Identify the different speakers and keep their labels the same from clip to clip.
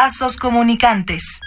Speaker 1: Vasos comunicantes.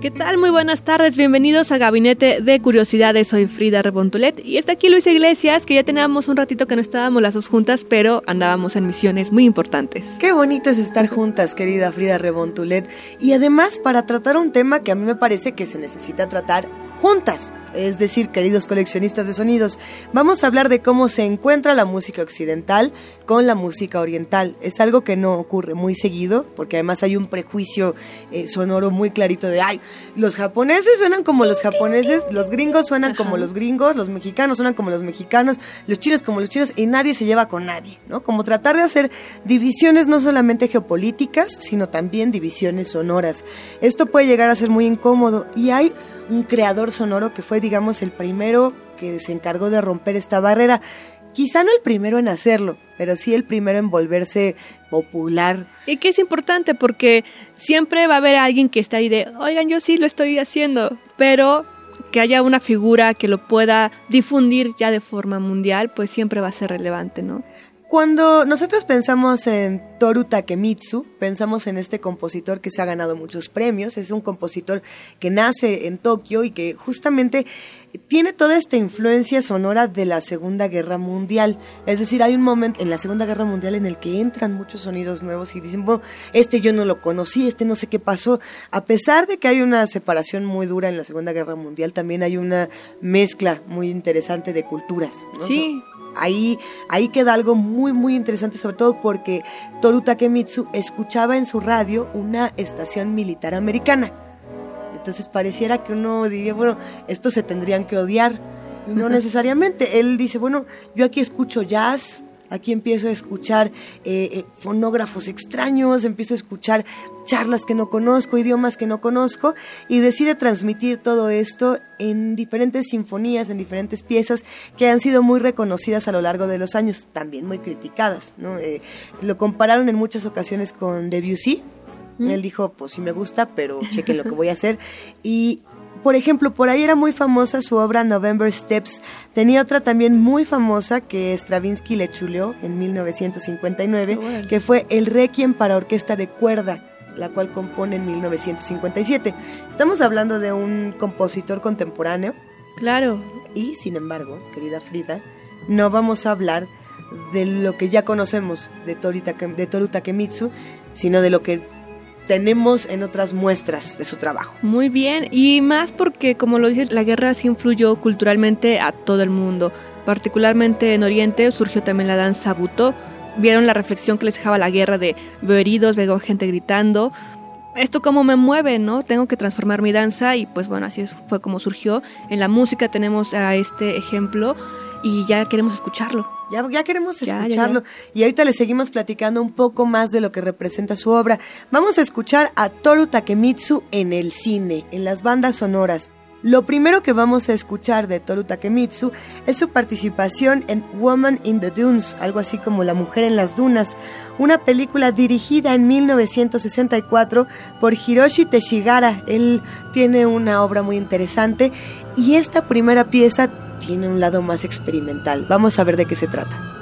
Speaker 2: ¿Qué tal? Muy buenas tardes, bienvenidos a Gabinete de Curiosidades. Soy Frida Rebontulet y está aquí Luisa Iglesias, que ya teníamos un ratito que no estábamos las dos juntas, pero andábamos en misiones muy importantes.
Speaker 3: Qué bonito es estar juntas, querida Frida Rebontulet. Y además para tratar un tema que a mí me parece que se necesita tratar juntas. Es decir, queridos coleccionistas de sonidos, vamos a hablar de cómo se encuentra la música occidental con la música oriental. Es algo que no ocurre muy seguido, porque además hay un prejuicio eh, sonoro muy clarito de, ay, los japoneses suenan como los japoneses, los gringos suenan como los gringos, los mexicanos suenan como los mexicanos, los chinos como los chinos, y nadie se lleva con nadie, ¿no? Como tratar de hacer divisiones no solamente geopolíticas, sino también divisiones sonoras. Esto puede llegar a ser muy incómodo y hay un creador sonoro que fue, digamos, el primero que se encargó de romper esta barrera. Quizá no el primero en hacerlo, pero sí el primero en volverse popular.
Speaker 2: Y que es importante porque siempre va a haber alguien que está ahí de, oigan, yo sí lo estoy haciendo, pero que haya una figura que lo pueda difundir ya de forma mundial, pues siempre va a ser relevante, ¿no?
Speaker 3: Cuando nosotros pensamos en Toru Takemitsu, pensamos en este compositor que se ha ganado muchos premios, es un compositor que nace en Tokio y que justamente tiene toda esta influencia sonora de la Segunda Guerra Mundial. Es decir, hay un momento en la Segunda Guerra Mundial en el que entran muchos sonidos nuevos y dicen, bueno, este yo no lo conocí, este no sé qué pasó. A pesar de que hay una separación muy dura en la Segunda Guerra Mundial, también hay una mezcla muy interesante de culturas. ¿no?
Speaker 2: Sí.
Speaker 3: Ahí, ahí queda algo muy, muy interesante, sobre todo porque Toru Takemitsu escuchaba en su radio una estación militar americana. Entonces pareciera que uno diría, bueno, estos se tendrían que odiar. Y no necesariamente. Él dice, bueno, yo aquí escucho jazz, aquí empiezo a escuchar eh, eh, fonógrafos extraños, empiezo a escuchar charlas que no conozco, idiomas que no conozco, y decide transmitir todo esto en diferentes sinfonías, en diferentes piezas que han sido muy reconocidas a lo largo de los años, también muy criticadas. ¿no? Eh, lo compararon en muchas ocasiones con Debussy. Él dijo, pues sí me gusta, pero chequen lo que voy a hacer. Y por ejemplo, por ahí era muy famosa su obra November Steps. Tenía otra también muy famosa que Stravinsky le chuleó en 1959,
Speaker 2: Órale.
Speaker 3: que fue El Requiem para orquesta de cuerda, la cual compone en 1957. Estamos hablando de un compositor contemporáneo
Speaker 2: Claro.
Speaker 3: y, sin embargo, querida Frida, no vamos a hablar de lo que ya conocemos de Toru Takemitsu, sino de lo que tenemos en otras muestras de su trabajo.
Speaker 2: Muy bien, y más porque, como lo dices, la guerra sí influyó culturalmente a todo el mundo. Particularmente en Oriente surgió también la danza Buto. Vieron la reflexión que les dejaba la guerra de veo heridos, veo gente gritando. Esto como me mueve, ¿no? Tengo que transformar mi danza y pues bueno, así fue como surgió. En la música tenemos a este ejemplo y ya queremos escucharlo.
Speaker 3: Ya, ya queremos
Speaker 2: Ya, ya,
Speaker 3: escucharlo. Y ahorita le seguimos platicando un poco más de lo que representa su obra. Vamos a escuchar a Toru Takemitsu en el cine, en las bandas sonoras. Lo primero que vamos a escuchar de Toru Takemitsu es su participación en Woman in the Dunes, algo así como La Mujer en las Dunas, una película dirigida en 1964 por Hiroshi Teshigara. Él tiene una obra muy interesante y esta primera pieza tiene un lado más experimental. Vamos a ver de qué se trata.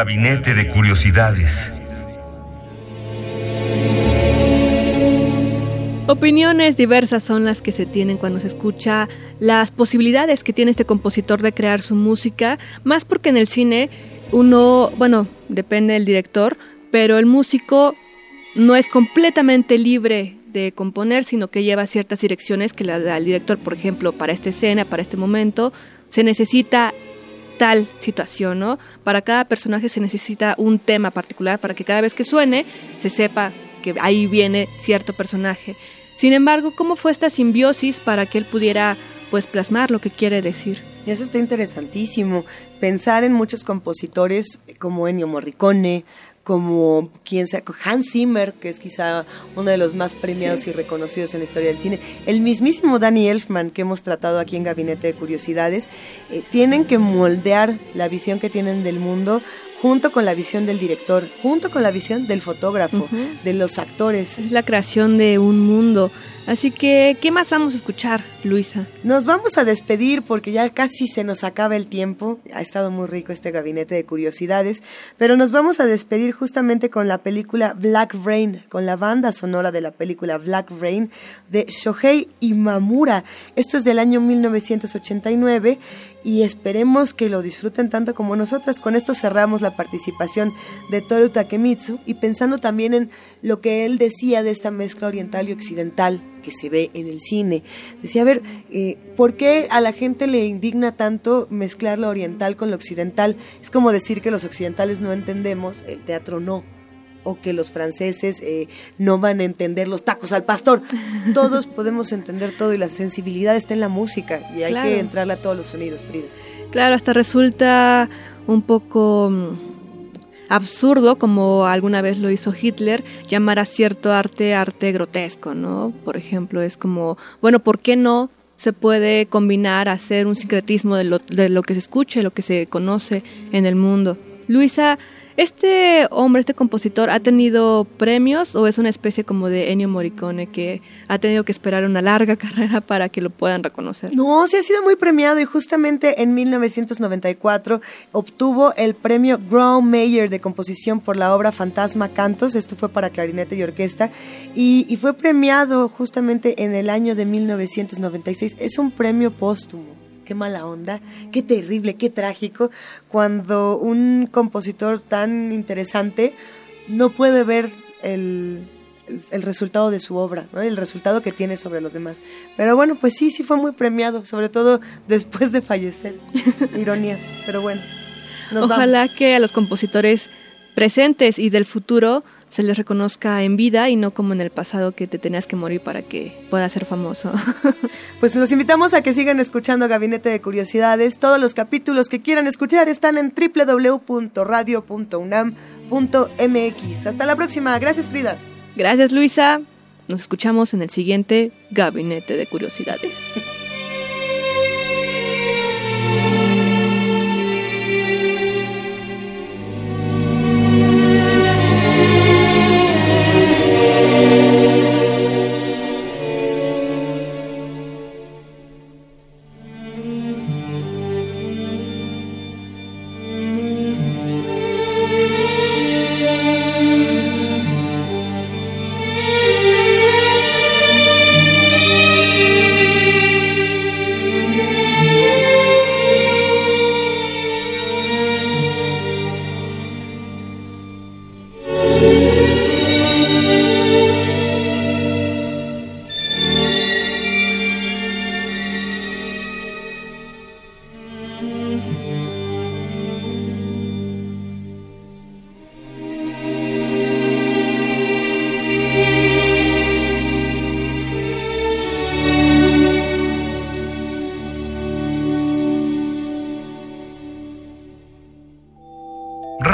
Speaker 4: Gabinete de Curiosidades.
Speaker 2: Opiniones diversas son las que se tienen cuando se escucha las posibilidades que tiene este compositor de crear su música, más porque en el cine uno, bueno, depende del director, pero el músico no es completamente libre de componer, sino que lleva ciertas direcciones que le da el director, por ejemplo, para esta escena, para este momento, se necesita tal situación, ¿no? Para cada personaje se necesita un tema particular para que cada vez que suene se sepa que ahí viene cierto personaje. Sin embargo, ¿cómo fue esta simbiosis para que él pudiera pues plasmar lo que quiere decir?
Speaker 3: Eso está interesantísimo. Pensar en muchos compositores como Ennio Morricone, como quien sea, Hans Zimmer, que es quizá uno de los más premiados y reconocidos en la historia del cine, el mismísimo Danny Elfman, que hemos tratado aquí en Gabinete de Curiosidades, eh, tienen que moldear la visión que tienen del mundo junto con la visión del director, junto con la visión del fotógrafo, de los actores.
Speaker 2: Es la creación de un mundo. Así que, ¿qué más vamos a escuchar, Luisa?
Speaker 3: Nos vamos a despedir porque ya casi se nos acaba el tiempo. Ha estado muy rico este gabinete de curiosidades, pero nos vamos a despedir justamente con la película Black Rain, con la banda sonora de la película Black Rain de Shohei Imamura. Esto es del año 1989 y esperemos que lo disfruten tanto como nosotras. Con esto cerramos la participación de Toru Takemitsu y pensando también en lo que él decía de esta mezcla oriental y occidental que se ve en el cine. Decía, a ver, eh, ¿por qué a la gente le indigna tanto mezclar lo oriental con lo occidental? Es como decir que los occidentales no entendemos, el teatro no o que los franceses eh, no van a entender los tacos al pastor. Todos podemos entender todo y la sensibilidad está en la música y hay que entrarle a todos los sonidos, Frida.
Speaker 2: Claro, hasta resulta un poco mm, absurdo, como alguna vez lo hizo Hitler, llamar a cierto arte arte grotesco, ¿no? Por ejemplo, es como, bueno, ¿por qué no se puede combinar, hacer un sincretismo de lo, de lo que se escuche, lo que se conoce en el mundo? Luisa, ¿Este hombre, este compositor, ha tenido premios o es una especie como de Ennio Morricone que ha tenido que esperar una larga carrera para que lo puedan reconocer?
Speaker 3: No, sí ha sido muy premiado y justamente en 1994 obtuvo el premio Grow Mayer de composición por la obra Fantasma Cantos, esto fue para clarinete y orquesta, y, y fue premiado justamente en el año de 1996. Es un premio póstumo qué mala onda, qué terrible, qué trágico, cuando un compositor tan interesante no puede ver el, resultado de su obra, el resultado que tiene sobre los demás. Pero bueno, pues sí, sí fue muy premiado, sobre todo después de fallecer. Ironías, pero bueno.
Speaker 2: Ojalá que a los compositores presentes y del futuro se les reconozca en vida y no como en el pasado que te tenías que morir para que puedas ser famoso.
Speaker 3: pues los invitamos a que sigan escuchando Gabinete de Curiosidades. Todos los capítulos que quieran escuchar están en www.radio.unam.mx. Hasta la próxima. Gracias Frida.
Speaker 2: Gracias Luisa. Nos escuchamos en el siguiente Gabinete de Curiosidades.